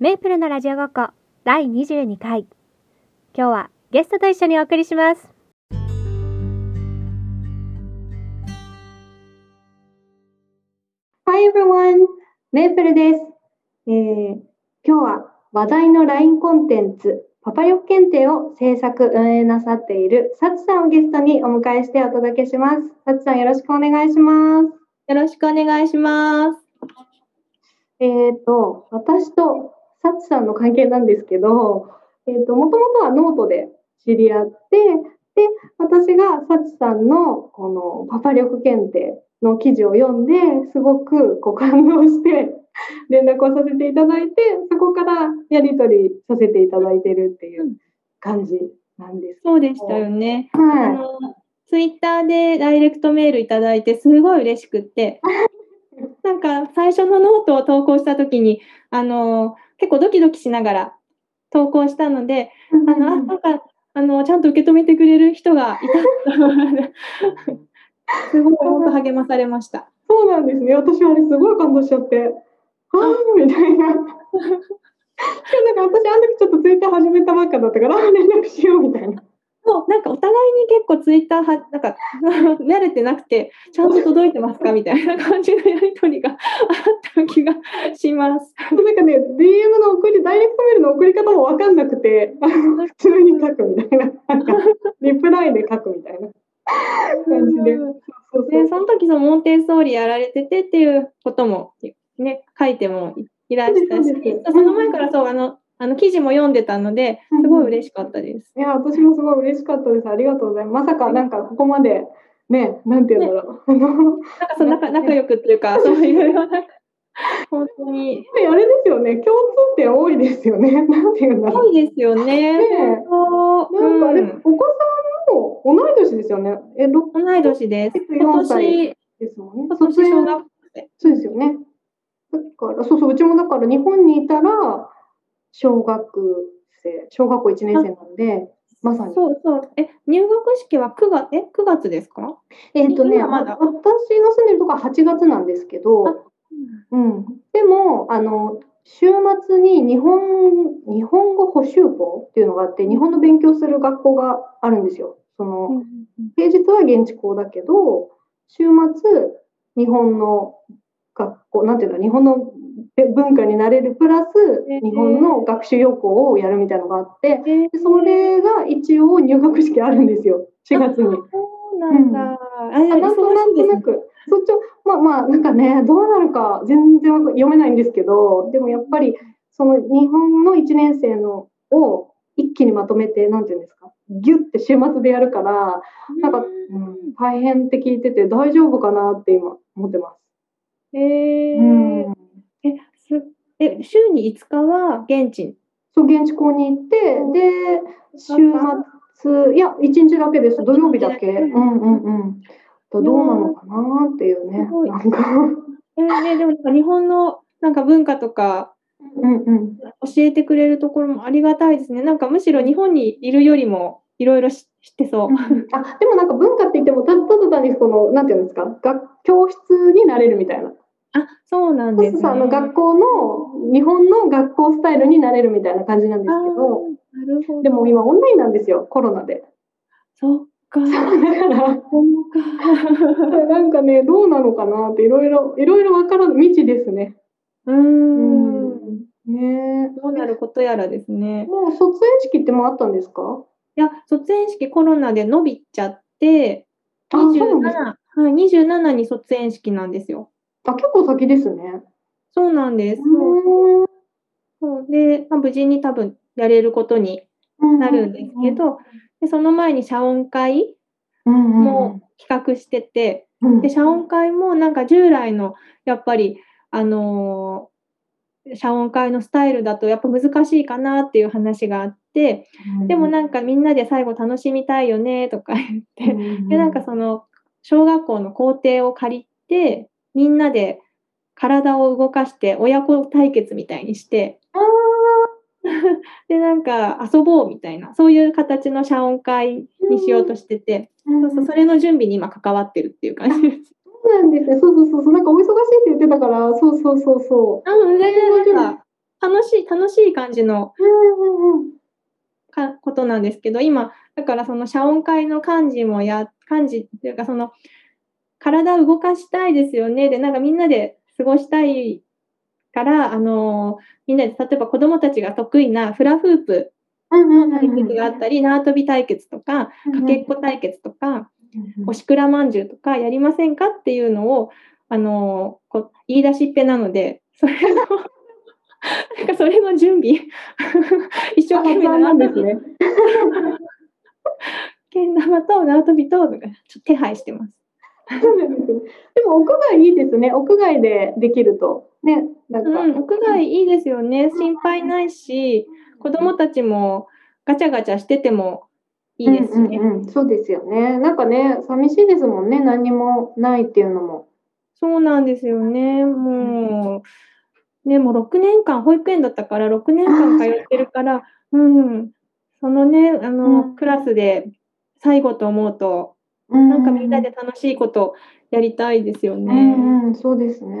メープルのラジオごっこ第22回今日はゲストと一緒にお送りします Hi everyone! メープルです、えー今日は話題の LINE コンテンツパパ力検定を制作運営なさっているサツさんをゲストにお迎えしてお届けします。サツさんよろしくお願いします。よろしくお願いします。えっ、と、私とサチさんの関係なんですけど、えっ、と、もともとはノートで知り合って、で、私がサチさんのこのパパ力検定の記事を読んで、すごくこう感動して、連絡をさせていただいて、そこからやり取りさせていただいてるっていう感じなんです。そうでしたよね。あはい。のツイッターでダイレクトメールいただいてすごい嬉しくって、なんか最初のノートを投稿した時にあの結構ドキドキしながら投稿したので、あのあなんかあのちゃんと受け止めてくれる人がいた。すごい本当励まされました。そうなんですね。私あれすごい感動しちゃって、はぁみたいな。なんか私あの時ちょっとツイッター始めたばっかだったから、あ連絡しようみたいな。そうなんかお互いに結構ツイッターはなんか 慣れてなくてちゃんと届いてますかみたいな感じのやり取りがあった気がします。なんかね、DM の送り、ダイレクトメールの送り方もわかんなくて、普通に書くみたいな。なんか、リプライで書くみたいな感じで。でその時そのモンテッソーリやられててっていうこともね書いてもいらしたしその前からそうあのあの記事も読んでたのですごい嬉しかったです。いや、私もすごい嬉しかったです。ありがとうございます。まさか、なんか、ここまで、ね、なんて言うんだろう。あの、なんかそう仲 仲良くっていうかそういうような本当にあれですよね、共通点多いですよね。なんて言うんだろう。多いですよね。ねなんかあれ、うんお子さんも同い年ですよね。え、6同い年です。4今歳年ですもんね。今年小学そうですよね。だから、そうそう、うちもだから日本にいたら、小学生、小学校1年生なんで、まさに。そうそう。え、入学式は9月、え、9月ですか？えっ、とね、今まだ？私の住んでるとこは8月なんですけど、うん。でも、あの、週末に日本、日本語補習校っていうのがあって、日本の勉強する学校があるんですよ。その、平日は現地校だけど、週末、日本の学校、なんていうの、日本の文化になれるプラス、日本の学習予行をやるみたいなのがあって、それが一応入学式あるんですよ、4月に。そうなんだ。あ、あなんとなんとなく、そっちを、まあまあ、なんかね、どうなるか全然読めないんですけど、でもやっぱり、その日本の1年生のを一気にまとめて、なんていうんですか、ギュッて週末でやるから、なんか、うん、大変って聞いてて、大丈夫かなって今、思ってます。えー。うん、え、週に5日は現地。そう、現地校に行って、で、週末、いや、1日だけです、土曜日だけ。うんうんうん。どうなのかなっていうねなんか。えーね、でもなんか日本のなんか文化とかうんうん。教えてくれるところもありがたいですね。なんかむしろ日本にいるよりもいろいろ知ってそう。あでもなんか文化って言ってもたただ単にこのなんていうんですか？学教室になれるみたいな。あ、そうなんそうですね。そうあの学校の日本の学校スタイルになれるみたいな感じなんですけどなるほど。でも今オンラインなんですよコロナで。そっか。だからそうか。なんかねどうなのかなっていろいろいろいろわからん未知ですね。うーん。ねどうなることやらですねえ。。もう卒園式ってもうあったんですか？いや、卒園式コロナで伸びちゃって、あそうなんです27、はい、27に卒園式なんですよ。あ結構先ですね。そうなんです。そうで、まあ、無事に多分やれることにんなるんですけど、でその前に謝恩会も企画してて、で謝恩会もなんか従来のやっぱりあのー謝恩会のスタイルだとやっぱ難しいかなっていう話があってでもなんかみんなで最後楽しみたいよねとか言ってでなんかその小学校の校庭を借りてみんなで体を動かして親子対決みたいにしてあ でなんか遊ぼうみたいなそういう形の謝恩会にしようとしてて、ーそうそうそれの準備に今関わってるっていう感じです。そうなんですね。そうそうそうそう。なんかお忙しいって言ってたから、そうそうそうそう。あ全然なんか楽しい、楽しい感じの。かことなんですけど、今、だからその謝恩会の幹事もや、幹事っていうか、その、体を動かしたいですよね。で、なんかみんなで過ごしたいから、あの、みんなで、例えば子供たちが得意なフラフープ対決があったり、縄跳び対決とか、かけっこ対決とか、おしくらまんじゅうとかやりませんかっていうのを、あの、こう言い出しっぺなので、それの、なんかそれの準備、一生懸命なんですね。けん玉と縄跳びと、ちょっと手配してます。そうなんですね。でも屋外いいですね。屋外でできると。ね、なんか。うん、屋外いいですよね。心配ないし、子供たちもガチャガチャしててもいいですしね。うんうんうんそうですよね。なんかね、寂しいですもんね。何にもないっていうのも。そうなんですよね。もう、ね、もう6年間、保育園だったから6年間通ってるから、うん、そのね、あの、うんクラスで最後と思うと、ななんかみんなで楽しいことやりたいですようね。んうん、そうですね。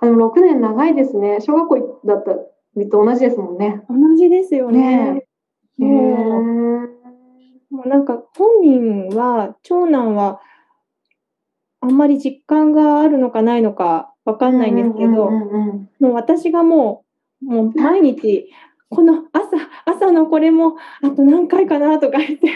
あの6年長いですね。小学校だったりと同じですもんね。同じですよね。へもうーもうなんか本人は、長男は、あんまり実感があるのかないのかわかんないんですけど、もう私がもう、もう毎日、この朝、朝のこれも、あと何回かなとか言って、す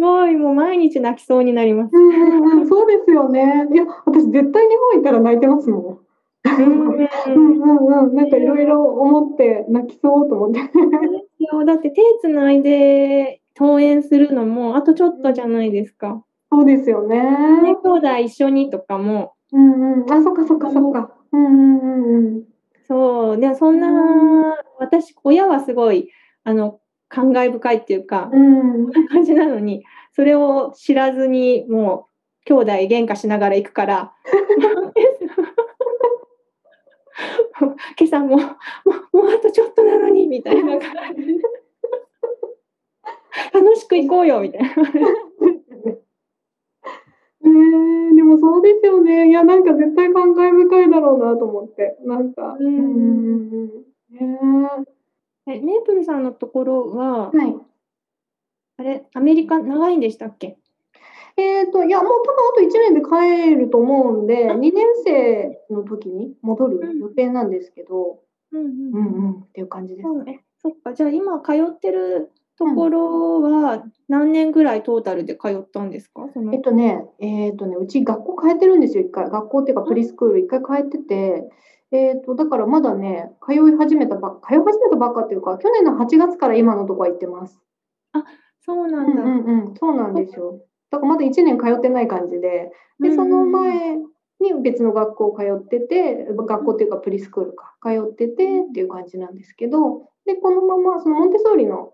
ごい、もう毎日泣きそうになります。うんそうですよね。いや、私絶対日本行ったら泣いてますもん。うんうんなんかいろいろ思って泣きそうと思って。そうだって手つないで登園するのも、あとちょっとじゃないですか。そうですよね。ね、兄弟一緒にとかも、うんうん、あ、そっかそっかそっか。うんうんうんうん。そう、で、そんな、私、親はすごい、あの、感慨深いっていうか、うん、こんな感じなのに、それを知らずに、もう、兄弟喧嘩しながら行くから、今朝も、もう、もうあとちょっとなのに、みたいな感じで。楽しく行こうよ、みたいな。えー、でもそうですよね。いや、なんか絶対感慨深いだろうなと思って。なんか。うん。えメープルさんのところはえ、はい。あれ、アメリカ？長いんでしたっけ？えっと、いや、もう多分あと1年で帰ると思うんで、2年生の時に戻る予定なんですけど、うんうんうん。うん、っていう感じですね。えそっか、じゃあ今通ってるところは何年ぐらいトータルで通ったんですか？えっとね、えっとね、うち学校変えてるんですよ、一回。学校っていうか、プリスクール一回変えてて、えっと、だからまだね、通い始めたばっ通い始めたばっかっていうか、去年の8月から今のとこは行ってます。そうなだ。うんんうんうん、そうなんですよ。だからまだ1年通ってない感じで、で、その前に別の学校通ってて、学校っていうかプリスクールか、通っててっていう感じなんですけど、で、このまま、そのモンテソーリの、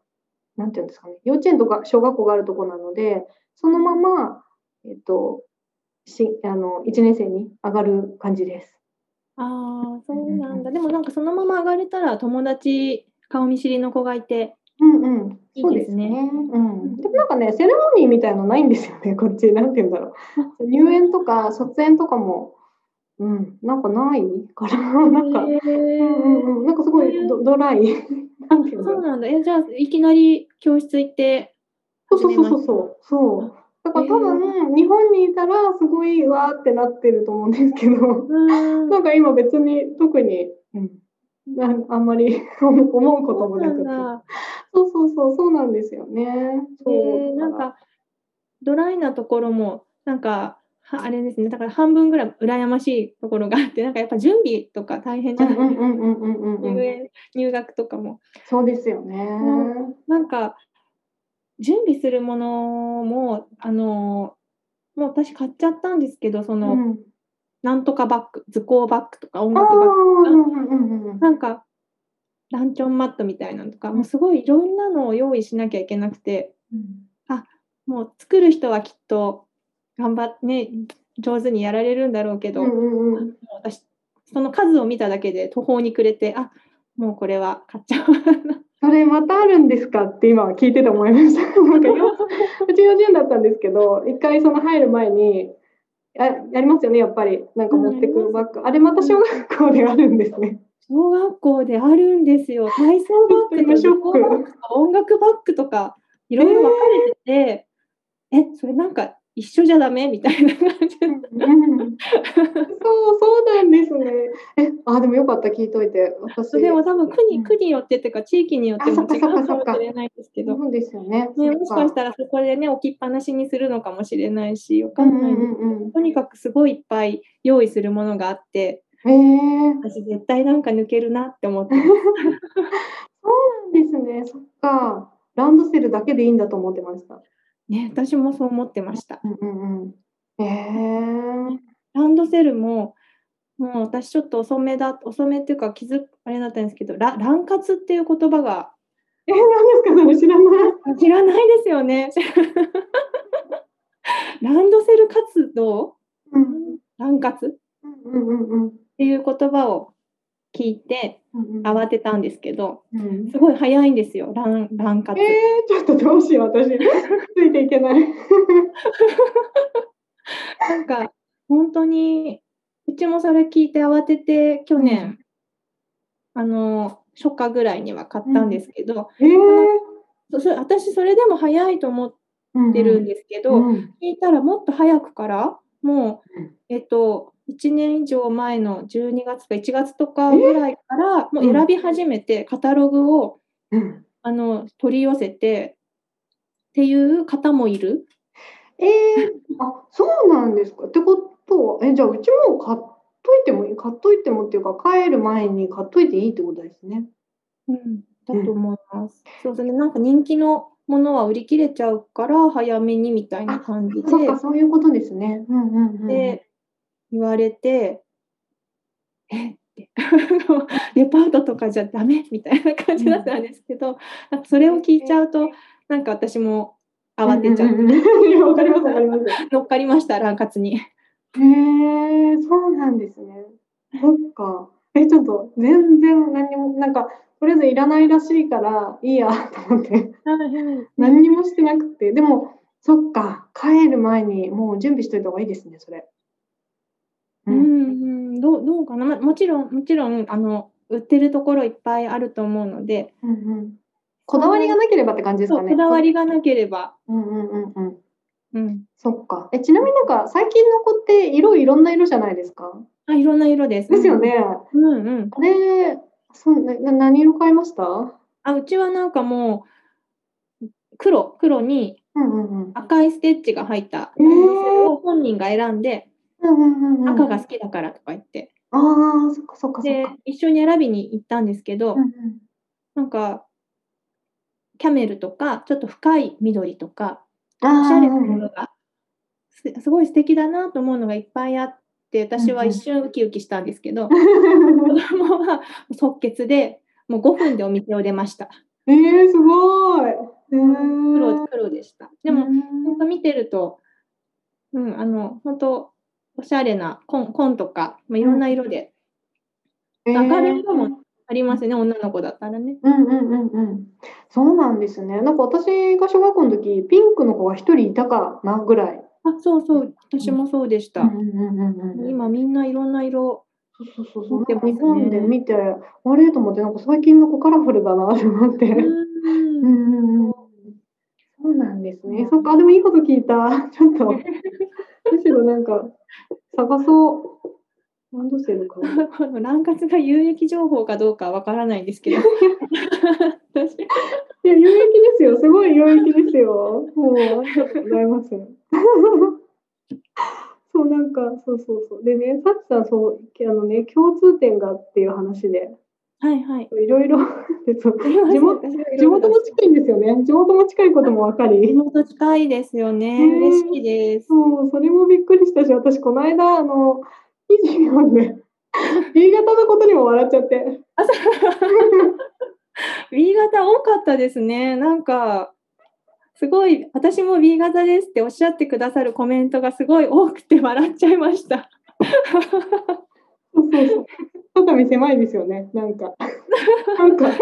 なんていうんですかね、幼稚園とか小学校があるところなので、そのまま、えっと、しあの1年生に上がる感じです。ああ、そうなんだ。でもなんかそのまま上がれたら友達、顔見知りの子がいて、うんうん、いいそうですね。うん。でもなんかね、セレモニーみたいのないんですよね、こっち。なんて言うんだろう。入園とか卒園とかも、うん、なんかない？から、なんか、へうんーうんうん、なんかすごいドドライ。そうなんだ。え、じゃあいきなり教室行って、そうそうそうそう。そう。だから多分、日本にいたらすごいわーってなってると思うんですけど、うん。なんか今別に特に、うん、あんまり 思うこともなくて。そう。そうそうそう、なんですよね。そう。えー。なんか、ドライなところも、なんか、はあれですね、だから半分ぐらい羨ましいところがあって、なんかやっぱ準備とか大変じうんゃない、うんうんうんうんうんうん。入学とかも。そうですよね。うんなんか、準備するものも、あの、もう私買っちゃったんですけど、その、うん。なんとかバッグ、図工バッグとか音ああ、楽バッグうんうんうんうん。なんか、ランチョンマットみたいなのとか、もうすごいいろんなのを用意しなきゃいけなくて、もう作る人はきっと頑張ってね、上手にやられるんだろうけど、うんうん私、その数を見ただけで途方に暮れて、あもうこれは買っちゃう。それまたあるんですかって今聞いてて思いました。なんかようち幼稚園だったんですけど、一回その入る前に、あやりますよね、やっぱり。なんか持ってくるバッグ。あれまた小学校であるんですね。小学校であるんですよ。体操バッグとか音楽バッグとか、いろいろ分かれてて、え、それなんか一緒じゃダメみたいな感じで。うんそう、そうなんですね。え、あ、でもよかった、聞いといて。私。でも多分区に、うん区によってっていうか地域によっても違うかもしれないですけど、そうですよね。ね、もしかしたら。らそこでね置きっぱなしにするのかもしれないしわかんないですんうんうん。とにかくすごいいっぱい用意するものがあってへえ。私絶対なんか抜けるなって思って そうなんですね。そっか。ランドセルだけでいいんだと思ってました。ね私もそう思ってましたうんうんうん。へえ。ランドセルももう私ちょっと遅めだ遅めっていうか気づあれだったんですけどララン活っていう言葉がえ、何ですか、それ知らない。知らないですよね ランドセル活動？うんラン活うんうんうんうん。っていう言葉を聞いてうんうん。慌てたんですけど、うん。すごい早いんですよ、ランラン活。えー、ちょっとどうしよう、私。ついていけない。なんか、本当に、うちもそれ聞いて慌てて、去年、あの、初夏ぐらいには買ったんですけど、えー、そそ私、それでも早いと思ってるんですけど、うん。聞いたらもっと早くから、もううん、えっと、1年以上前の12月か1月とかぐらいから、もう選び始めて、カタログをうんあの取り寄せてっていう方もいる？えー、あ、そうなんですか。ってことは、え、じゃあうちも買っといてもいい、買っといてもっていうか、帰る前に買っといていいってことですね。うん、だと思います。そうですね。なんか人気のものは売り切れちゃうから早めにみたいな感じでそっか、そういうことですね。うんうんうん。で言われて、えって デパートとかじゃダメみたいな感じだったんですけど、なんかそれを聞いちゃうとなんか私も慌てちゃう、わかります、わかります。乗っかりましたラン活に。へえ、そうなんですね。そっか。え、ちょっと全然何にも、なんか、とりあえずいらないらしいからいいやと思って、何にもしてなくて。でも、そっか、帰る前にもう準備しといた方がいいですね、それ。うんうん、どうどうかな、ま、もちろんもちろんあの売ってるところいっぱいあると思うので、うんうん。こだわりがなければって感じですそうかね。こだわりがなければ、うんうんうんうん。うん、そっか。え、ちなみになんか、最近の子って色いろんな色じゃないですか？あいろんな色です。ですよ。ね。うんうん。あれ、そうなな何色買いました？あうちはなんかもう黒黒にうんうんうん。赤いステッチが入ったえーランドセルを本人が選んで、うんうんうんうん赤が好きだからとか言って、ああ、そっかそっかそっでか。一緒に選びに行ったんですけど、うんうんなんかキャメルとかちょっと深い緑とかあおしゃれなーものがすすごい素敵だなと思うのがいっぱいあって私は一瞬ウキウキしたんですけど、子供は即決でもう5分でお店を出ました。えー、すごい。黒黒でした。でも、うん本当見てると、うん、あの本当おしゃれな紺紺とか、まあ、いろんな色で、えー明るい色もありますね、女の子だったらね。うんうんうんうん。そうなんですね。なんか私が小学校の時、ピンクの子が一人いたかなぐらい。あそうそう、私もそうでした。うんうんうんうんうん。今みんないろんな色、そうそうそうそう。ね日本で見て、あれ？と思って、なんか最近の子カラフルだなと思って。うんうんうんうん。そうなんですね。そっか、でもいいこと聞いた。ちょっと、むしろなんか、探そう。ランドセルか な。このラン活が有益情報かどうかわからないんですけど私 いや、有益ですよ。すごい有益ですよ。もう、ありがとうございます。そう、なんか、そうそうそう。でね、さっちさん、そう、あのね、共通点がっていう話で、はいはい。いろいろ 地元地元も近いんですよね。地元も近いことも分か地り。元近いですよね。ね嬉しいです。そう、それもびっくりしたし、私、この間、あの、記事読んで、B 型のことにも笑っちゃって。あそう B 型多かったですね。なんか、すごい、私も B 型ですっておっしゃってくださるコメントがすごい多くて笑っちゃいました。そうそうそう。肩身狭いですよね、なんか。なんか、す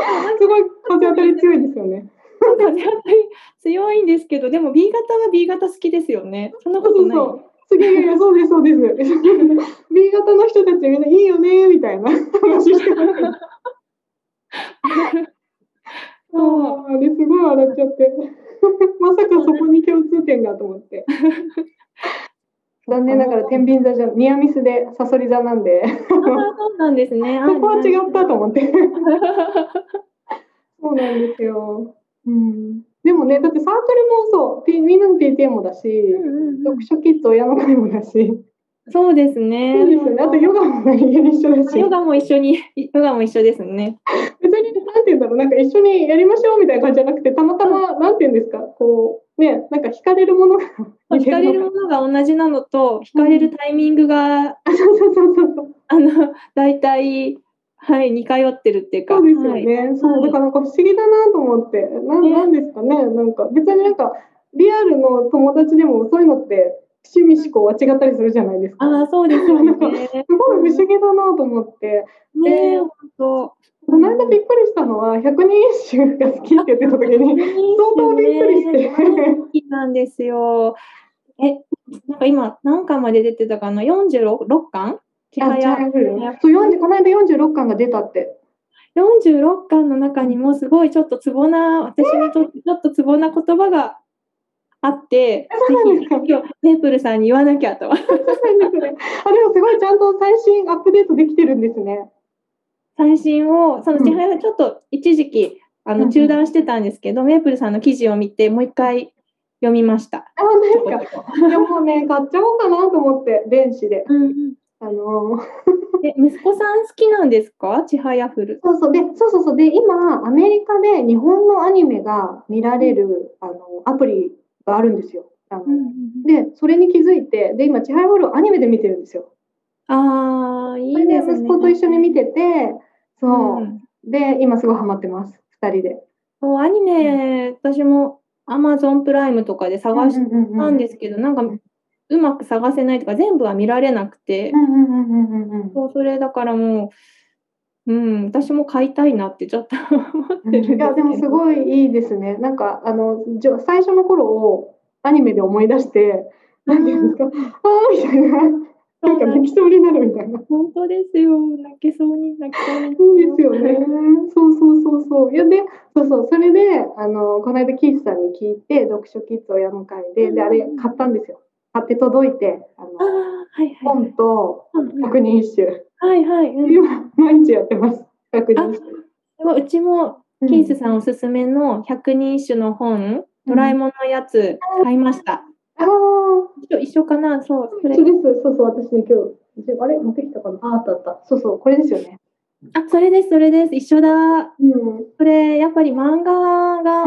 ごい風当たり強いですよね。なんかね、やっぱり強いんですけど、でも B 型は B 型好きですよね。そんなそうそうことない。そう。すげえ、そうです、そうです。B 型の人たちみんないいよね、みたいな話してました。そう、あれすごい笑っちゃって。まさかそこに共通点がと思って。残念ながら天秤座じゃニアミスでサソリ座なんで、そうなんですね。そこは違ったと思って。そうなんですよ。うん、でもね、だってサークルもそう、みんなの PTA もだし、読書キッズ親の会もだし、そうですね。そうですよね。あとヨガも一緒だし、ヨガも一緒に、ヨガも一緒ですね。別になんて言うんだろう、なんか一緒にやりましょうみたいな感じじゃなくて、たまたま、なんて言うんですか、こう、ね、なんか惹かれるものが似 惹かれるものが同じなのと、惹かれるタイミングが、か。そうそうそうそう。あの、大体、はい、似通ってるっていうか。そうですよはいね。そう、だからなんか不思議だなと思って、なねなんですかね、なんか別になんかリアルの友達でもそういうのって趣味思考は違ったりするじゃないですか。ああ、そうですよね。すごい不思議だなと思って、ねえ、本当。この間びっくりしたのは百人一首が好きって言ってた時に、相当びっくりして好きなんですよ。え、なんか今、何巻まで出てたかな ?46 巻？そう、40この間46巻が出たって。46巻の中にもすごいちょっとツボな、私にとってちょっとツボな言葉があって、今日メープルさんに言わなきゃと。そうなんですね。あ、でもすごいちゃんと最新アップデートできてるんですね。最新を、そのうん千早がちょっと一時期あうんうんの中断してたんですけど、メープルさんの記事を見て、もう一回読みました。あ、本当ですか。いやもうね、買っちゃおうかなと思って、電子で。うんうんあのーえ息子さん好きなんですか？ちはやふる。そうそう。で、そうそうそう。で、今、アメリカで日本のアニメが見られる、あの、アプリがあるんですよ。あので、それに気づいて、で、今、ちはやふるをアニメで見てるんですよ。ああ、いいですね。息子と一緒に見てて、そう。んで、今すごいハマってます。二人で。そうアニメ、私も Amazon プライムとかで探したんですけど、なんかうまく探せないとか、全部は見られなくてう、んうんうんうんうんうんそうそれだからもう、うん、私も買いたいなってちょっと 思ってる。いや、でもすごいいいですね。なんか、あの、最初の頃をアニメで思い出して、なんていうんですか、ああ、みたいな。なんか泣きそうになるみたいな。本当ですよ。泣けそうに泣きそうに。そうですよね。そうそうそうそう。いや、で、そうそう、それで、あの、この間、キースさんに聞いて、読書キッズ親の会で、で、あれ、買ったんですよ。買って届いて、あの、はいはい。本とうんうん百人一首。はいはい。うん今、毎日やってます。百人一首。でもうちもキースさんおすすめの百人一首の本、ドラえもんのやつ買いました。ああ、一緒一緒かな？そう。それです。そうそう、私ね、今日、あれ？持ってきたかな？あ、あったあった。そうそう、これですよね。あ、それです、それです。一緒だ。うん。それ、やっぱり漫画が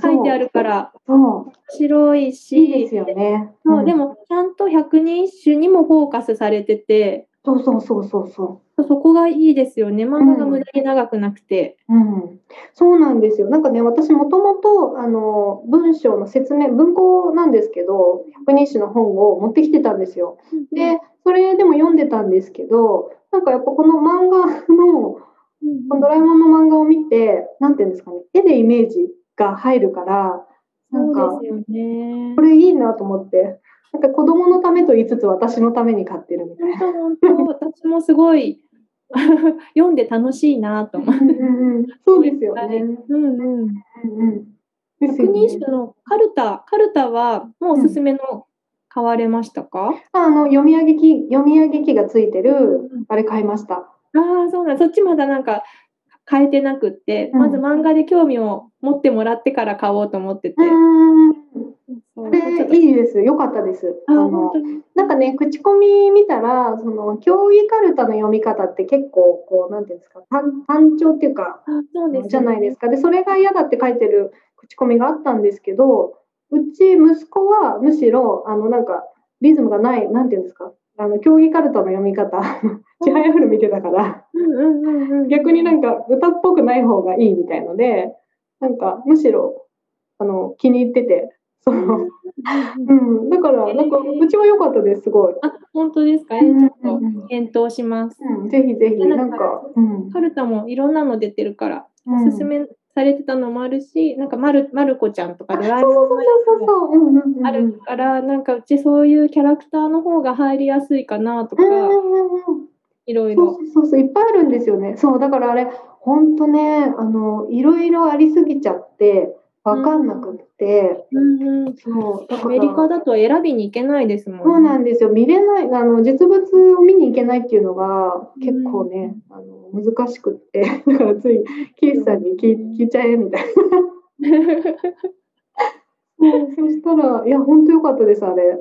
書いてあるから。面白いし、いいですよね。そうで、も、ちゃんと百人一首にもフォーカスされてて、そうそうそうそうそそこがいいですよね。漫画が無駄に長くなくて。う。うん。そうなんですよ。なんかね、私もともと、あの、文章の説明、文庫なんですけど、百人一首の本を持ってきてたんですよ。で、それでも読んでたんですけど、なんかやっぱこの漫画の、うんこのドラえもんの漫画を見て、なんていうんですかね、絵でイメージが入るから、なんかねこ。れいいなと思って、なんか子供のためと言いつつ私のために買ってるみたいな。本当本当私もすごい 読んで楽しいなと思う。うんうんうんそうですよね。うんうん。百人一首のカルタ、カルタはもうおすすめの買われましたか、あの読み上げ機読み上げ機がついてるうんあれ買いました。ああ、そうなんそっちまだなんか変えてなくって、うんまず漫画で興味を持ってもらってから買おうと思ってて。うん。それいいです。良かったです。ああのなんかね口コミ見たらその競技カルタの読み方って結構こうなんていうんですか単単調っていうかあそうです、じゃないですか。でそれが嫌だって書いてる口コミがあったんですけど、うち息子はむしろあのなんかリズムがないなんていうんですか。あの競技カルタの読み方、ちはやふる見てたから。逆になんか歌っぽくない方がいいみたいので、なんかむしろあの気に入ってて、その、うん。だからなんかうちは良かったです、すごい。あ、本当ですか、ちょっと検討します。うん、ぜひぜひ、なんか、うん、カルタもいろんなの出てるから、うんおすすめされてたのもあるし、なんかまる、まる子ちゃんとかドラえそうもんそうそうそう。あるから、なんかうちそういうキャラクターの方が入りやすいかなとか。いろいろ。そうそうそうそう、いっぱいあるんですよね。そう、だからあれ、ほんとね、あの、いろいろありすぎちゃって、わかんなくって、うんうんそう、アメリカだと選びに行けないですもんね。そうなんですよ。見れない、あの、実物を見に行けないっていうのが結構ね、あの、難しくって、だからつい、キースさんに聞い聞いちゃえみたいな。そうそしたら、いや、ほんとよかったです、あれ。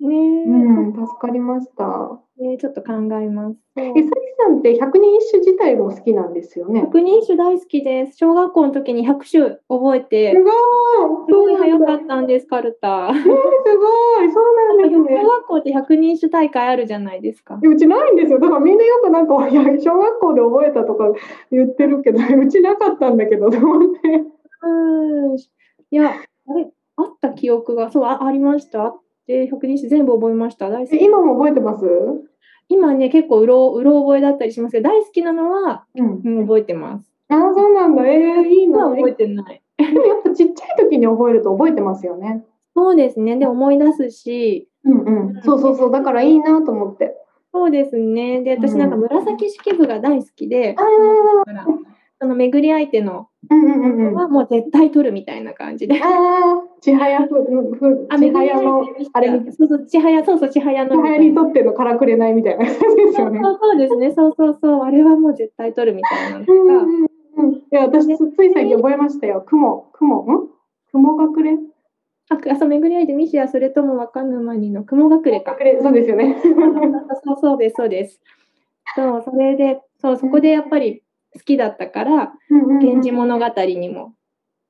ねえ、うん、助かりました。ねちょっと考えます。え、さきさんって百人一首自体も好きなんですよね？百人一首大好きです。小学校の時に100首覚えてす、ごいすごい早かた。ったんです、カルタ。えー、すごいそうなんです小ね。学校って百人一首大会あるじゃないですか。うちないんですよ。だからみんなよくなんか、小学校で覚えたとか言ってるけど、うちなかったんだけど、と思って。うん。いや、あれ、あった記憶が、そう、あありました？あって、百人一首全部覚えました。大好き。え今も覚えてます？今ね、結構うろうろ覚えだったりしますけど、大好きなのは、うん。うん、覚えてます。ああ、そうなんだ。えー、いいな。覚えてない。でもやっぱちっちゃい時に覚えると覚えてますよね。そうですね。で、思い出すし、うんうん。そうそうそう。だからいいなと思って。そうですね。で、私なんか紫式部が大好きで、ああ、だからその巡り相手のうんうんうんうん。あはもう絶対取るみたいな感じで。あ、ちはやふ、ふ、あ、ちはやのあれみそうそう、千早、そうそう、千早のちはやにとってのからくれないみたいな感じですよね。そうそうそうですね。そうそうそう。あれはもう絶対取るみたいなのうんが。うんうん。いや、私つつい最近覚えましたよ。雲、雲、ん？雲隠れ？あ、あそう、巡り相手、ミシア、それとも若沼にの雲隠れか。隠れ、そうですよね。そうそうです、そうです。そう、それで、そう、そこでやっぱり好きだったから、源氏物語にも、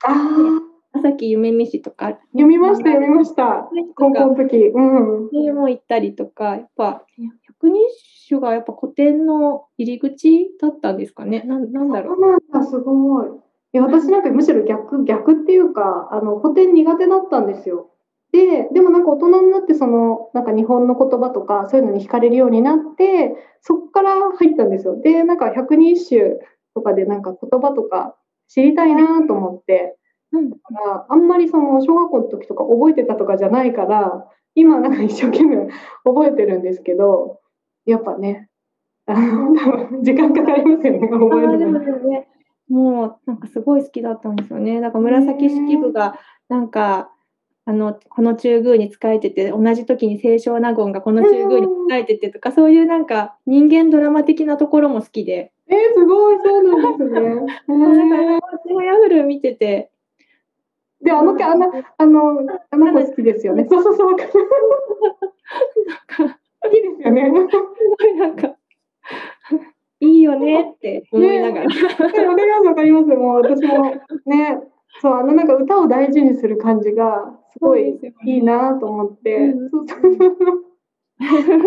ああ、朝木夢見氏とか、読みました、読みました。高校の時。うん。にも行ったりとか、やっぱ、百人一首がやっぱ古典の入り口だったんですかね。なんなんだろう。そうなんだ、すごい。いや、私なんかむしろ逆、逆っていうか、あの、古典苦手だったんですよ。で、でもなんか大人になって、その、なんか日本の言葉とか、そういうのに惹かれるようになって、そこから入ったんですよ。で、なんか百人一首とかでなんか言葉とか知りたいなと思って、うん、だからあんまりその小学校の時とか覚えてたとかじゃないから、今なんか一生懸命 覚えてるんですけど、やっぱね、あの、多分時間かかりますよね、覚えるのに。ね、もうなんかすごい好きだったんですよね。だから紫式部がなんか、あのこの中宮に仕えてて同じ時に清少納言がこの中宮に仕えててとか、そういうなんか人間ドラマ的なところも好きで、えー、すごい、そうなんですね。えなんかー、私もヤフル見てて、で、あの、あの、あの、あの子好きですよね。そうそうそう、わかる。なんかいいですよね。すごいなんかいいよねって思いながら。わかります、わかります。もう私もね、そう、あのなんか歌を大事にする感じが、すごいいいなと思って。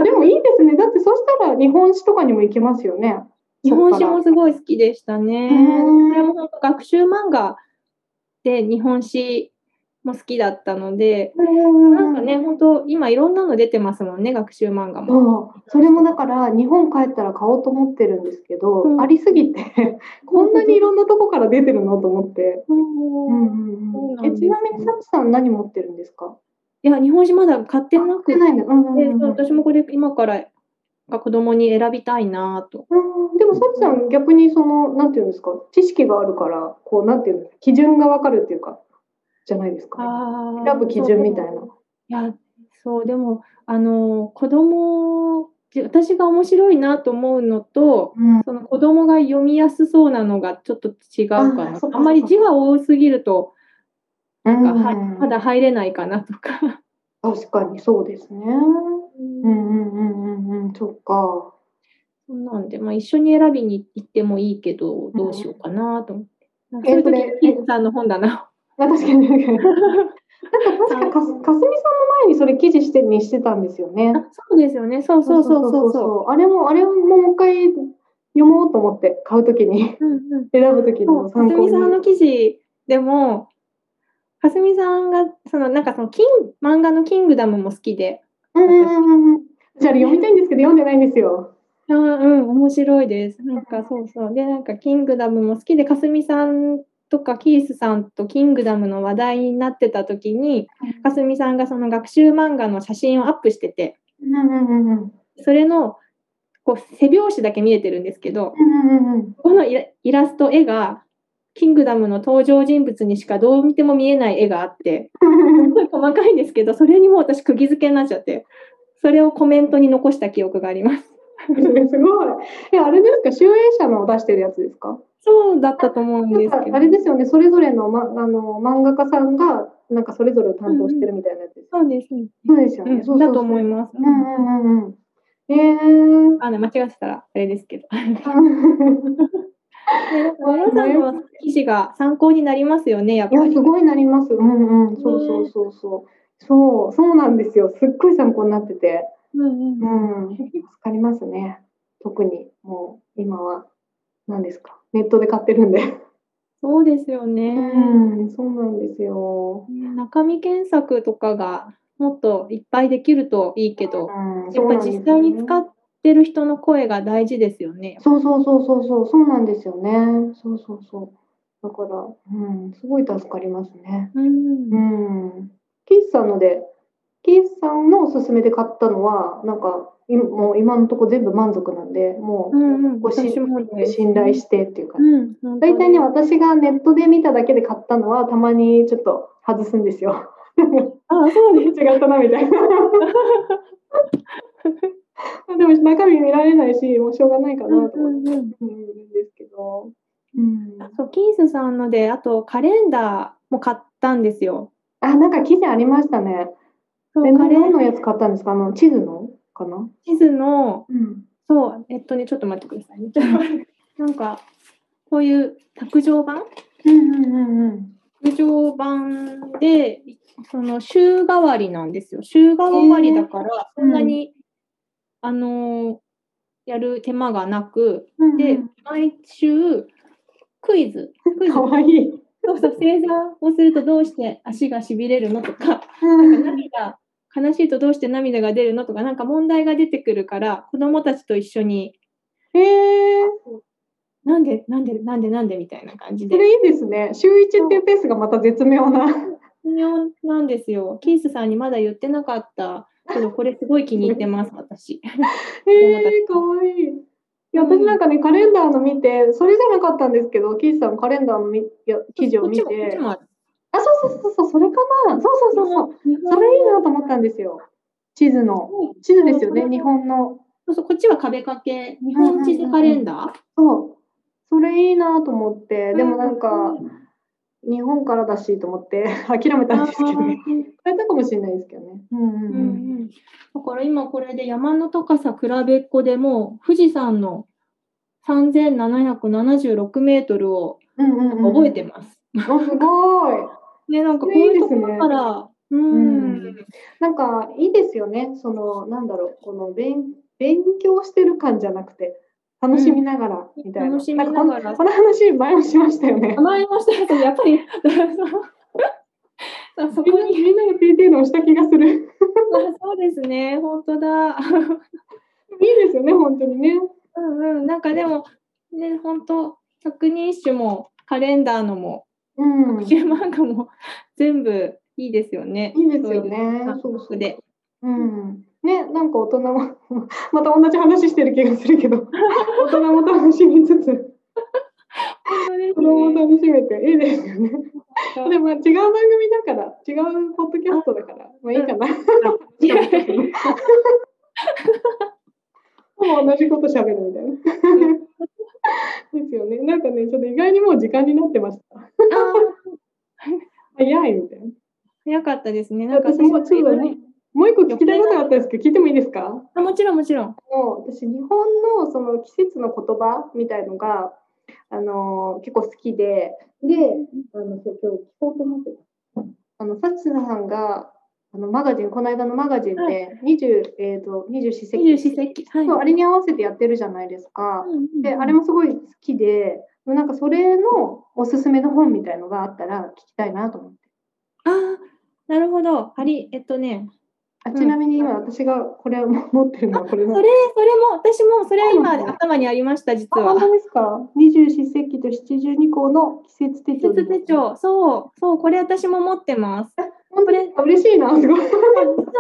でもいいですね。だってそしたら日本史とかにも行けますよね。日本史もすごい好きでしたね。うんそれも本当学習漫画で日本史も好きだったので、ら。なんかね、本当今いろんなの出てますもんね、学習漫画も。それもだから日本帰ったら買おうと思ってるんですけど、うん。ありすぎて こんなにいろんなとこから出てるのと思って。ちなみにさちさん何持ってるんですか？いや、日本史まだ買ってなくて、私もこれ今から子供に選びたいなと。うんでもさちさん逆にそのなんていうんですか知識があるからこうなんていうんですか基準がわかるっていうかじゃないですか。あー選ぶ基準みたいな。いや、そう、でも、あの、子供、じ私が面白いなと思うのと、うんその子供が読みやすそうなのがちょっと違うかあなあんまり字が多すぎると、なんかはうんまだ入れないかなとか。確かにそうですね。うんうんうんうんうんそっか。そんなんで、まあ、一緒に選びに行ってもいいけど、どうしようかなと思って。なんかそういう時ッズさんの本確かに。なんか確かかすかすみさんも前にそれ記事してにしてたんですよね。あそうですよね。そうそうそうそうそう。う。あれもあれももう一回読もうと思って買うときにうんうん選ぶときにそう、かすも参考に。みさんの記事でも、かすみさんが、その、なんかその、キン、漫画のキングダムも好きで、うん。じゃあ読みたいんですけど読んでないんですよ。あーうん、面白いです。なんかそうそう。で、なんか、キングダムも好きで、かすみさんとかキースさんとキングダムの話題になってた時に、かすみさんがその学習漫画の写真をアップしてて、うんうんうんうん。それのこう背表紙だけ見えてるんですけど、うんうんうん。このイラスト絵が、キングダムの登場人物にしかどう見ても見えない絵があって、すごい細かいんですけど、それにもう私釘付けになっちゃって、それをコメントに残した記憶があります。すごい。え、あれですか？集英社の出してるやつですか？そうだったと思うんですけどあ。れですよね、それぞれの,、ま、あの漫画家さんが、なんかそれぞれを担当してるみたいなやつです。そうですね。そうですよね。うんそうだと思います。うんうんうんうん。えー。あの間違ってたらあれですけど。皆さんの記事が参考になりますよね、やっぱや、りす。ごいなります。うんうん。そうそうそうそう。そう、そうなんですよ。すっごい参考になってて。うんうんうん。助かりますね。特に、もう、今は、何ですか？ネットで買ってるんで。そうですよね。うん、そうなんですよ。中身検索とかがもっといっぱいできるといいけど、うん、やっぱ実際に使ってる人の声が大事ですよね。そうそうそうそうそう、そうなんですよね。そうそうそう。だから、うん、すごい助かりますね。うんうん。キースさんので、キースさんのおすすめで買ったのは、なんか、いもう今のところ全部満足なんで、もうう、んうん、ごし私もです信頼してっていう感じ。うん、本当に大体ね、私がネットで見ただけで買ったのは、たまにちょっと外すんですよ。あ、そうです。違ったな、みたいな。でも中身見られないし、もうしょうがないかなと思って。うんですけど。うん。そうキースさんので、あとカレンダーも買ったんですよ。あ、なんか記事ありましたね。え、そうカレン何のやつ買ったんですか？あの、地図の？かな？地図の、うん。そう、えっとね、ちょっと待ってくださいね。なんか、こういう卓上版？うんうんうんうん。卓上版で、その週替わりなんですよ。週替わりだから、そんなに、あのーやる手間がなく、で、毎週、クイズ。クイズかわいい。そうそう、正座をするとどうして足がしびれるのとか、うん涙、悲しいとどうして涙が出るのとか、なんか問題が出てくるから、子供たちと一緒に、へえ、なんで、なんで、なんで、なんでみたいな感じで。それいいですね。週1っていうペースがまた絶妙な。微妙なんですよ。キースさんにまだ言ってなかったけど、これすごい気に入ってます、私。へ え、かわいい。いや、私なんかね、カレンダーの見て、それじゃなかったんですけど、キースさんカレンダーのみいや記事を見てあそうそうそうそう、それかな。そうそうそうそう。それいいなと思ったんですよ。地図の。地図ですよね、日本の。そうそう、こっちは壁掛け、日本地図カレンダー？そう。それいいなと思って、でもなんかう、日本からだしと思って諦めたんですけどね。変えたかもしれないですけどね。うんうんうんうんだから今これで山の高さ比べっこでもう富士山の3776メートルをうん。うんうんうん。覚えてます。ごい。ね、なんかこういいですねいうところから、ううんん、なんかいいですよね。そのなんだろう、この勉勉強してる感じゃなくて、楽しみながらみたいな。楽しみながらんかこの話前もしましたよね。甘えましたけど、やっぱり、そうそこに、みんなが PT のをした気がする。いいあそうですね、本当だ。ですよね、本当にね。うんうん、なんかでも、ね、本当、百人一首もカレンダーのも、うん。特集漫画も全部いいですよね。いいですよねそういうで。うん。ね、なんか大人も、また同じ話してる気がするけど、大人も楽しみつつ、子供もね。楽しめていいですよね。でもまあ違う番組だから、違うポッドキャストだから、まあいいかな。もう同じこと喋るみたいな。ですよね。なんかね、ちょっと意外にもう時間になってました。あ早いみたいな。早かったですね。なんか私もちょっとね、もう一個聞きたいことがあったんですけど、聞いてもいいですか？あもちろんもちろん。もう私、日本のその季節の言葉みたいのが、あのー結構好きで、で、あの今日聞こうと思ってた。あの、サチさんが、あのマガジン、この間のマガジンはで、20、えっ、と、二十四節二十四節気。はい。そうあれに合わせてやってるじゃないですか。うんうんで、あれもすごい好きで、なんかそれのおすすめの本みたいのがあったら聞きたいなと思って。ああ、なるほど。あり、えっとね、あちなみに今私がこれを持ってるのはこれのそれ、それも、私も、それは今頭にありました、実あ本は。当ですか？二十四節気と七十二項の季節手季帳節手帳、そう、そう、これ私も持ってます。本当ですか？嬉しいな。すごい実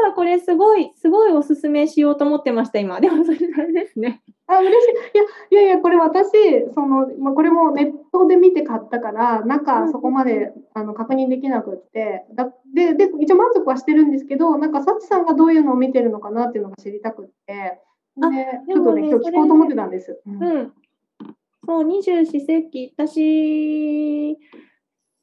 はこれすごい、すごいおすすめしようと思ってました、今。でもそれあれですね。あ嬉しい。いやいやいやこれ私その、まあ、これもネットで見て買ったからうん。中そこまであの確認できなくって。だでで一応満足はしてるんですけどなんかサチさんがどういうのを見てるのかなっていうのが知りたくって。あででちょっとね今日聞こうと思ってたんです。うん。うん。そう、二十四節気、私、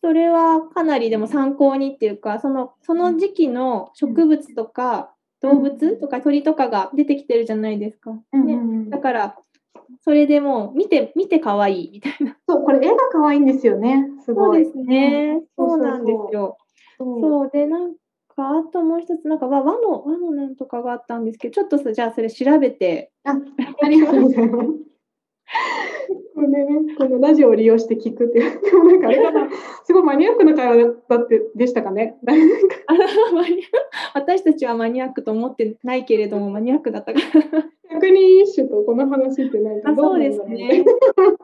それはかなりでも参考にっていうか、そのその時期の植物とか動物とか鳥とかが出てきてるじゃないですか。ね、うんうんうんだから、それでもう見て、見て可愛いみたいな。そうこれ絵が可愛いんですよねすごい。そうですね。うんそうなんですよ。そうで、なんか、あともう一つ、なんか和和の、和のなんとかがあったんですけど、ちょっとさじゃあそれ調べて、あありがとうございます。これね、このラジオを利用して聞くっていう、でもなんかあれかな、すごいマニアックな会話だってでしたかね？私たちはマニアックと思ってないけれども、マニアックだったから。百人一首とこの話ってなんかあそうですね。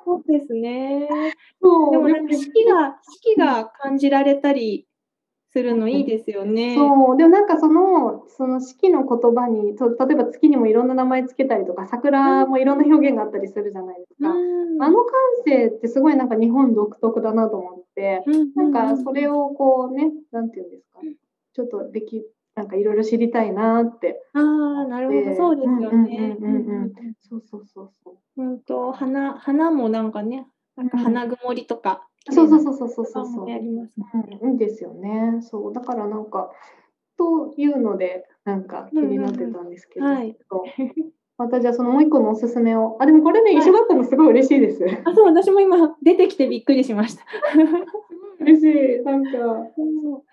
そうですね。でもなんか四季が、四季が感じられたりするのいいですよね。そうでもなんかそのその四季の言葉にそう例えば月にもいろんな名前つけたりとか桜もいろんな表現があったりするじゃないですか。うんあの感性ってすごいなんか日本独特だなと思って、なんかそれをこうね、なんていうんですか、ちょっとでき、なんかいろいろ知りたいなって。ああ、なるほど、でそうですよね。うんうんうんうんそうそうそうそう。本当、花、花もなんかね、なんか花曇りとか。そうそうそうそうそうそうそう。やります。うん、いいですよね。そう、だからなんか、というので、なんか気になってたんですけど、うんうんうんはいそうまたじゃあそのもう一個のおすすめを。あ、でもこれね、一緒だったのすごい嬉しいです。あ、そう、私も今出てきてびっくりしました。嬉しい。なんか、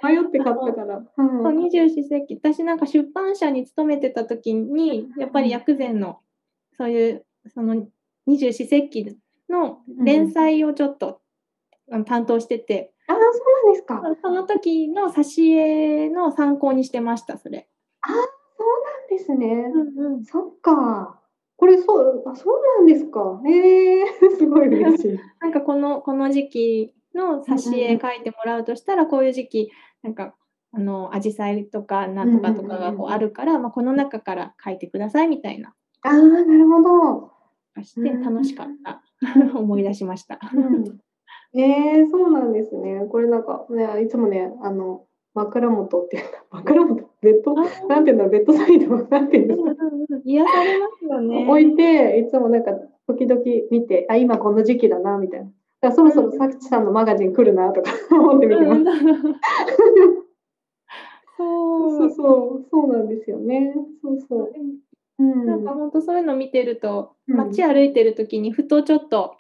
迷って買ったから。そううん二十四節気私なんか出版社に勤めてた時にやっぱり薬膳のそういうその二十四節気の連載をちょっと、担当しててああ、そうなんですか。その時の挿絵の参考にしてましたそれ。ですね。うんうん、そっか。これそう、あ、そうなんですか。ええ すごい嬉しい。なんかこのこの時期の挿絵描いてもらうとしたらこういう時期なんかあの紫陽花とかなんとかとかがこうあるから、まあ、この中から描いてくださいみたいなああ、なるほど。して楽しかった 思い出しました。うん、ええそうなんですね。これなんか、ね、いつもね、あの、枕元っていうか、枕元、ベッド、なんていうんだろう、ベッドサイド、なんていうんですか。癒されますよね。置いて、いつもなんか、時々見て、あ、今この時期だな、みたいな。だそろそろさきちさんのマガジン来るな、とか 思って見てます。そそううそう、そうなんですよね。そうそう。うん。なんか本当そういうの見てると、うん街歩いてる時にふとちょっと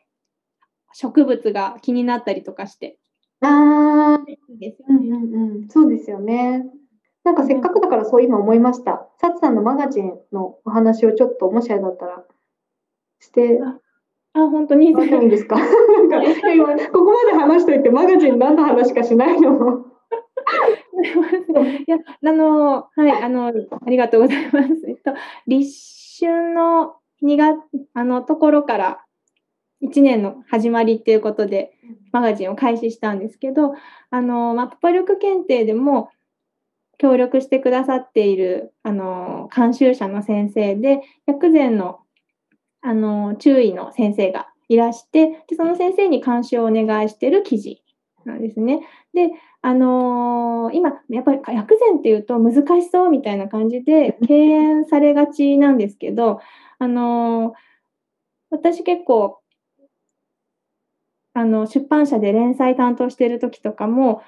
植物が気になったりとかして。ああ、いいですよね。うんうんうん、そうですよね。なんかせっかくだからそう今思いました。サツさんのマガジンのお話をちょっともしあれだったらしてあ、本当に。いいですか？なんか今ここまで話しといてマガジン何の話かしないの？いや、あの、はい、あの、ありがとうございます。えっと、立春の2月、あの、ところから、1年の始まりっていうことで、マガジンを開始したんですけど、あの、マップ力検定でも、協力してくださっている、あの、監修者の先生で、薬膳の、あの、注意の先生がいらして、でその先生に監修をお願いしている記事なんですね。で、あのー今、やっぱり薬膳っていうと難しそうみたいな感じで 敬遠されがちなんですけど、あのー私結構、あの、出版社で連載担当している時とかも、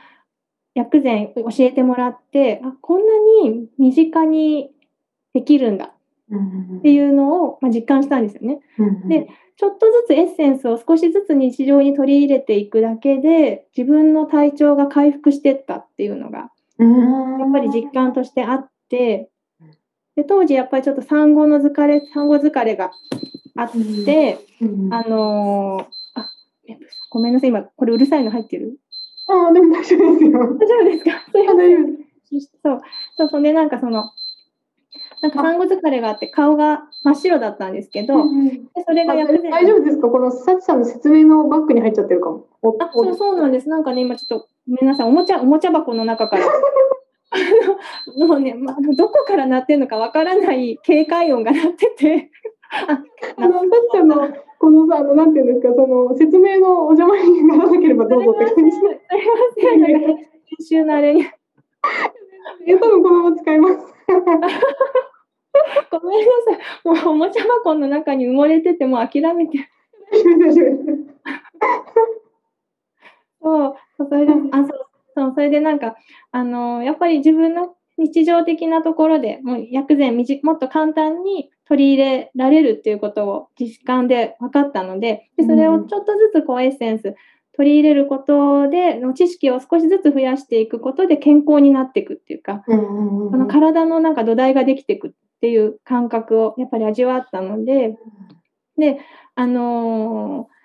薬膳教えてもらって、あ、こんなに身近にできるんだっていうのを、まあ、実感したんですよね。でちょっとずつエッセンスを少しずつ日常に取り入れていくだけで自分の体調が回復していったっていうのがやっぱり実感としてあってで当時やっぱりちょっと産後の疲れ産後疲れがあって、あのーあごめんなさい今これうるさいの入ってる？ああ、でも大丈夫ですよ。大丈夫ですか？すいませんあ大丈夫です。そうそうそうそれでなんかそのなんか産後疲れがあって顔が真っ白だったんですけど、うんでそれがあ薬膳大丈夫ですか？このサチさんの説明のバッグに入っちゃってるかも。おあ、そうそうなんです。なんかね、今ちょっと、ごめんなさい、おもちゃ、おもちゃ箱の中から。あのもうね、まあ、どこから鳴ってるのかわからない警戒音が鳴ってて。あ あの、サチさんの、このさ、あの、なんていうんですか、その、説明のお邪魔にならなければどうぞって感じ。すいません、編集のあれに。え、多分このまま使います。ごめんなさい、もうおもちゃ箱の中に埋もれてて、もう諦めて。そうそれで、あ、そう、そう、それでなんか、あのやっぱり自分の日常的なところでもう薬膳みじもっと簡単に取り入れられるっていうことを実感で分かったので、でそれをちょっとずつこうエッセンス取り入れることで、の知識を少しずつ増やしていくことで健康になっていくっていうか、うんうんの体のなんか土台ができていくっていう感覚をやっぱり味わったので、で、あのー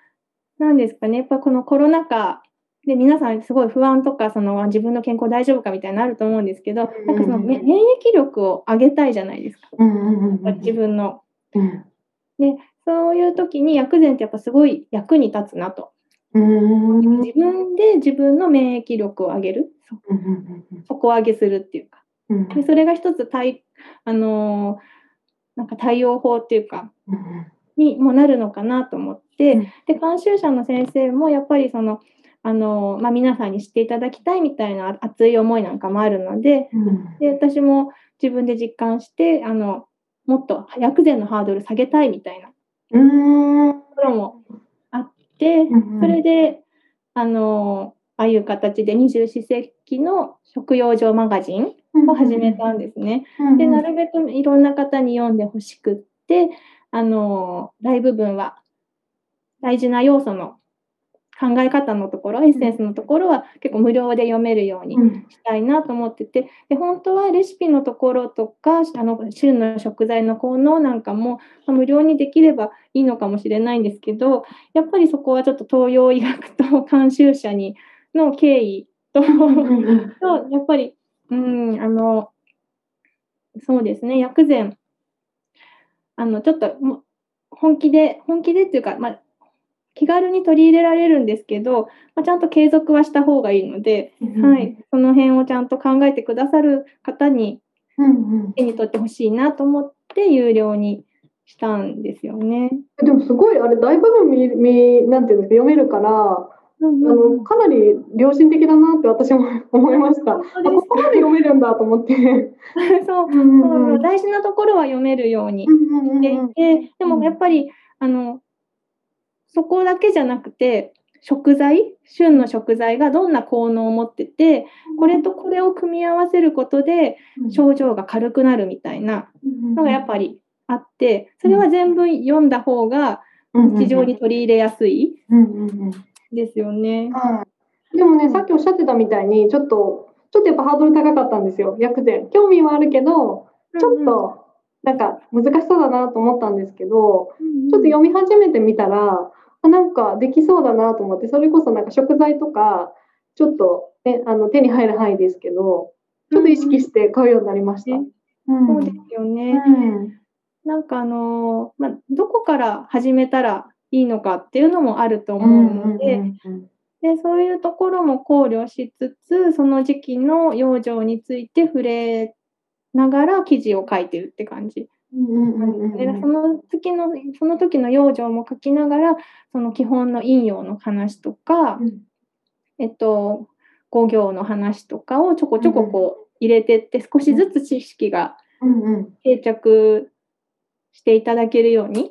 なんですかね、やっぱこのコロナ禍で皆さんすごい不安とか、その自分の健康大丈夫かみたいになると思うんですけど、なんかそのめ免疫力を上げたいじゃないですか、自分の。うん。で、そういう時に薬膳ってやっぱすごい役に立つなと。うん自分で自分の免疫力を上げる、底上げするっていうか。うん。でそれが一つ対、あのーなんか対応法っていうか、うん。にもなるのかなと思って、うん。で監修者の先生もやっぱりそのあの、まあ、皆さんに知っていただきたいみたいな熱い思いなんかもあるのでうん。で私も自分で実感してあのもっと薬膳のハードル下げたいみたいなとうん。ころもあってうんそれであのああいう形で二十四節気の食用上マガジンを始めたんですね。でなるべくいろんな方に読んでほしくってあの大部分は大事な要素の考え方のところエッセンスのところは結構無料で読めるようにうん。したいなと思っててで本当はレシピのところとかあの旬の食材の効能なんかもまあ無料にできればいいのかもしれないんですけどやっぱりそこはちょっと東洋医学と 監修者にの敬意とうんと、やっぱり、うん、あの、そうですね、薬膳、あの、ちょっと本気で、本気でっていうか、まあ、気軽に取り入れられるんですけど、まあ、ちゃんと継続はした方がいいので、はい、その辺をちゃんと考えてくださる方にうんうん。手に取ってほしいなと思って有料にしたんですよね。でもすごいあれ大部分見見なんていうんですか読めるからうんあのかなり良心的だなって私も 思いました。ここまで読めるんだと思って。そう。うんうん大事なところは読めるようにうんうんしてうん。いて、でもやっぱり、あの、そこだけじゃなくて、食材、旬の食材がどんな効能を持ってて、これとこれを組み合わせることで症状が軽くなるみたいなのがやっぱりあって、それは全部読んだ方が日常に取り入れやすいですよね。はい。でもね、さっきおっしゃってたみたいに、ちょっと、ちょっとやっぱハードル高かったん。ですよ、薬膳。興味はあるけど、ちょっと、なん。か難しそうだなと思ったん。ですけど、ちょっと読み始めてみたら、あなんかできそうだなと思って、それこそなんか食材とか、ちょっと、ね、あの手に入る範囲ですけど、ちょっと意識して買うようになりました。うんうんそうですよね。うんなんかあのーまあ、どこから始めたらいいのかっていうのもあると思うので、でそういうところも考慮しつつその時期の養生について触れながら記事を書いてるって感じその時のその時の養生も書きながらその基本の陰陽の話とか、えっと五行の話とかをちょこちょここう入れてって少しずつ知識が定着していただけるように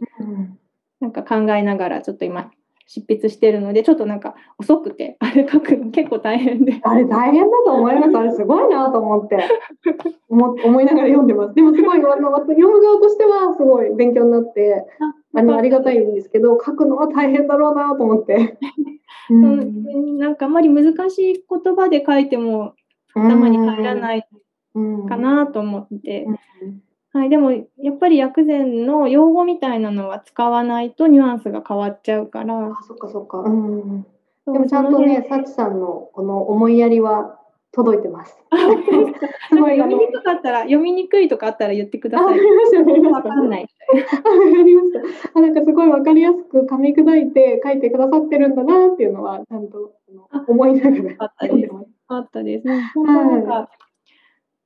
なんか考えながらちょっと今執筆してるのでちょっとなんか遅くて あれ書くの結構大変で。あれ大変だと思います。あれすごいなと思って。思思いながら読んでます。でもすごいあの読む側としてはすごい勉強になってあのありがたいんですけど書くのは大変だろうなと思って。ううん、なんかあまり難しい言葉で書いても頭に入らないかなと思って、はい、でもやっぱり薬膳の用語みたいなのは使わないとニュアンスが変わっちゃうからあそっかそっか。でもちゃんとね、辺サチさんのこの思いやりは届いてます。すごい 読みにくかったら、読みにくいとかあったら言ってください。わかんない。あわかりました。あなんかすごいわかりやすく噛み砕いて書いてくださってるんだなっていうのは、ちゃんと思いながらあったです。あったです。本当なんか、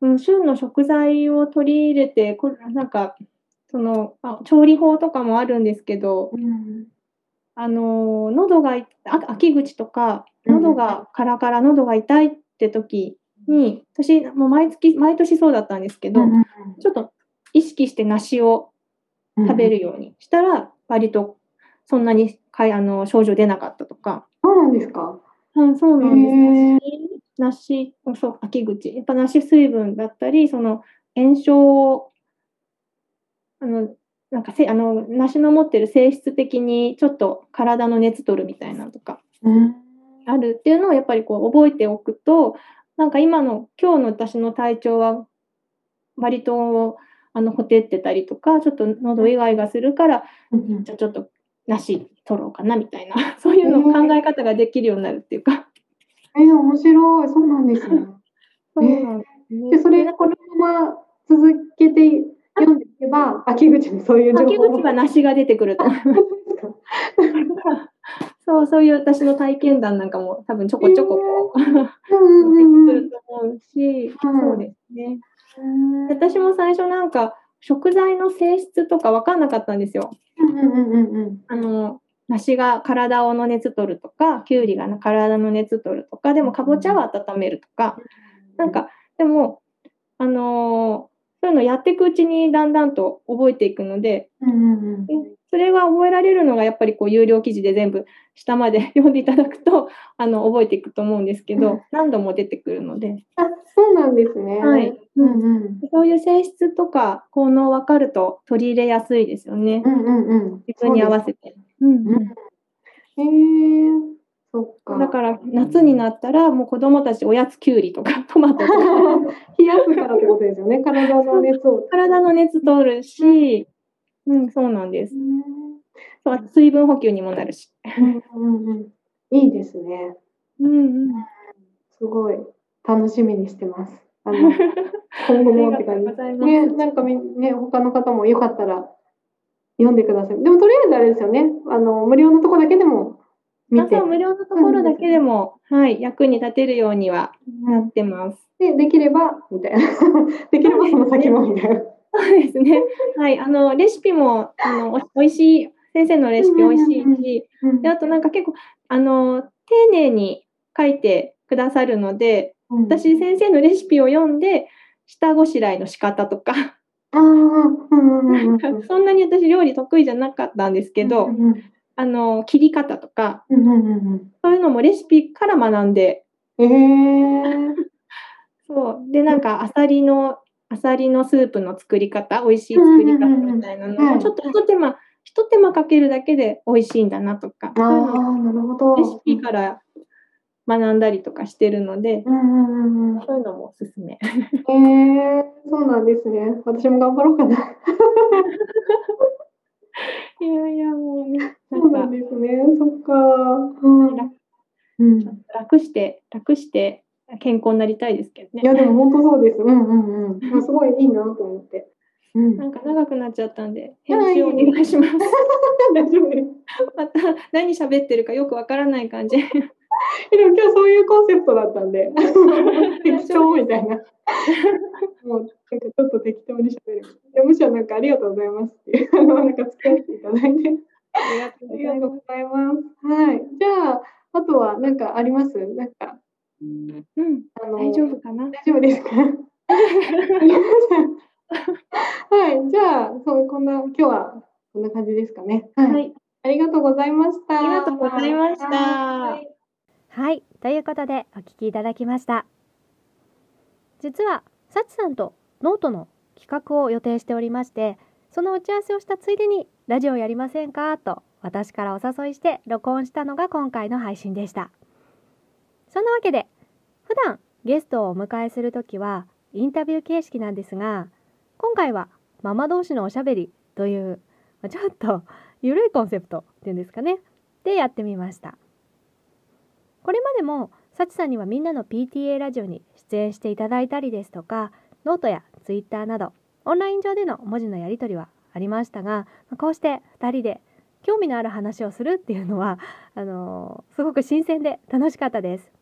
うん、旬の食材を取り入れて、これなんか、その、あ調理法とかもあるんですけど、うんあの、喉が秋口とか、うん喉がカラカラ、喉が痛いって時に、私、もう毎月、毎年そうだったんですけど、ちょっと意識して梨を食べるようにしたら、割とそんなにかいあの症状出なかったとか、そうなんですか？うん、そうなんです。梨、梨そう、秋口。やっぱ梨水分だったり、その炎症を、あの、なんかせ、あの、梨の持ってる性質的にちょっと体の熱取るみたいなのとかうんあるっていうのをやっぱりこう覚えておくと、なんか今の、今日の私の体調は割とあの、ほてってたりとか、ちょっと喉イガイガするから、うんじゃあちょっと梨取ろうかなみたいな、そういうの考え方ができるようになるっていうか。えー、面白い。そうなんですね。そうなんですねで、それ、このまま続けて読んでいけば、秋口にそういう情秋報口は梨が出てくると思います。そう、そういう私の体験談なんかも多分ちょこちょここう、うん出てくると思うし、うんそうですね。私も最初なんか食材の性質とか分かんなかったんですよ。うんうんうんうんあの、梨が体をの熱取るとか、きゅうりが体の熱取るとか、でもかぼちゃは温めるとか、なんか、でも、あのーそういうのやっていくうちにだんだんと覚えていくので、それが覚えられるのがやっぱりこう有料記事で全部下まで 読んでいただくとあの覚えていくと思うんですけうんど、何度も出てくるので、あ、そうなんですね。はい。うんうん。そういう性質とか効能分かると取り入れやすいですよねう。んうんうん。自分に合わせて。ううです。へえー、そっか。だから夏になったらもう子供たちおやつきゅうりとか トマトとか 冷やすからってことですよね。体の熱を。体の熱取るし、うん、そうなんです。そう水分補給にもなるし。うんうんうん。いいですね。うんうん。すごい楽しみにしてます。あの 今後もって感じね、なんかみね他の方もよかったら読んでください。でもとりあえずあれですよね。あの無料のとこだけでも見て無料のところだけでも、はい、役に立てるようにはなってます。でできればみたいな。できればその先もみたいな。そうですね。はい、あのレシピもあのおおいしい先生のレシピおいしいし、であとなんか結構あの丁寧に書いてくださるので、私先生のレシピを読んで下ごしらえの仕方とか。そんなに私料理得意じゃなかったんですけど、うんうんあの切り方とかうんうんうんそういうのもレシピから学んで、うん。ええ。そうでなんかあさりのあさりのスープの作り方、美味しい作り方みたいなのをちょっと一手間一手間かけるだけで美味しいんだなとか、ああ、なるほど。レシピから学んだりとかしてるので、うんうんうんうん。そういうのもおすすめ。ええそうなんですね。私も頑張ろうかな。いやいや、もうね、なそうなんですね。そっか。うん。楽うん。楽して、楽して健康になりたいですけどね。いや、でも本当そうです。うんうんうん。すごいいいなと思って。うん。なんか長くなっちゃったんで、編集お願いします。大丈夫です。また何喋ってるかよくわからない感じ。えでも今日そういうコンセプトだったんで、適当みたいな。もうなんかちょっと適当に喋る。いやむしろなんかありがとうございますっていう、なんか付き合っていただいて。ありがとあうございます。りがとうございます。はい。じゃあ、あとはなんかあります？なんか、うん、あの大丈夫かな？大丈夫ですか？はい。じゃあ、そう、こんな、今日はこんな感じですかね。はい。はい、ありがとうございました。ありがとうございましたはいはい、ということでお聞きいただきました。実は、サチさんとノートの企画を予定しておりまして、その打ち合わせをしたついでにラジオやりませんか？と私からお誘いして録音したのが今回の配信でした。そんなわけで、普段ゲストをお迎えするときはインタビュー形式なんですが、今回はママ同士のおしゃべりという、ちょっと緩いコンセプトっていうんですかね、でやってみました。これまでも、サチさんにはみんなの PTA ラジオに出演していただいたりですとかノートやツイッターなどオンライン上での文字のやり取りはありましたがこうして2人で興味のある話をするっていうのはあのー、すごく新鮮で楽しかったです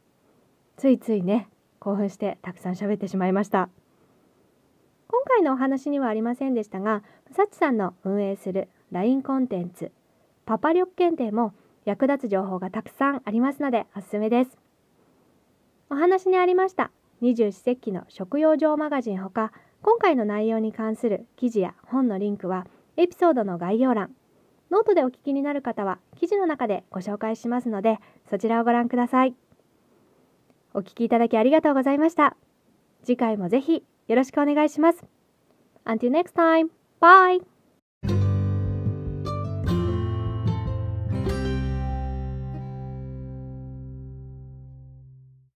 ついついね興奮してたくさん喋ってしまいました。今回のお話にはありませんでしたがサチさんの運営する LINE コンテンツパパ力検定も役立つ情報がたくさんありますのでおすすめです。お話にありました二十四節気の食養生マガジンほか今回の内容に関する記事や本のリンクはエピソードの概要欄ノートでお聞きになる方は記事の中でご紹介しますのでそちらをご覧ください。お聞きいただきありがとうございました。次回もぜひよろしくお願いします。Until next time, bye!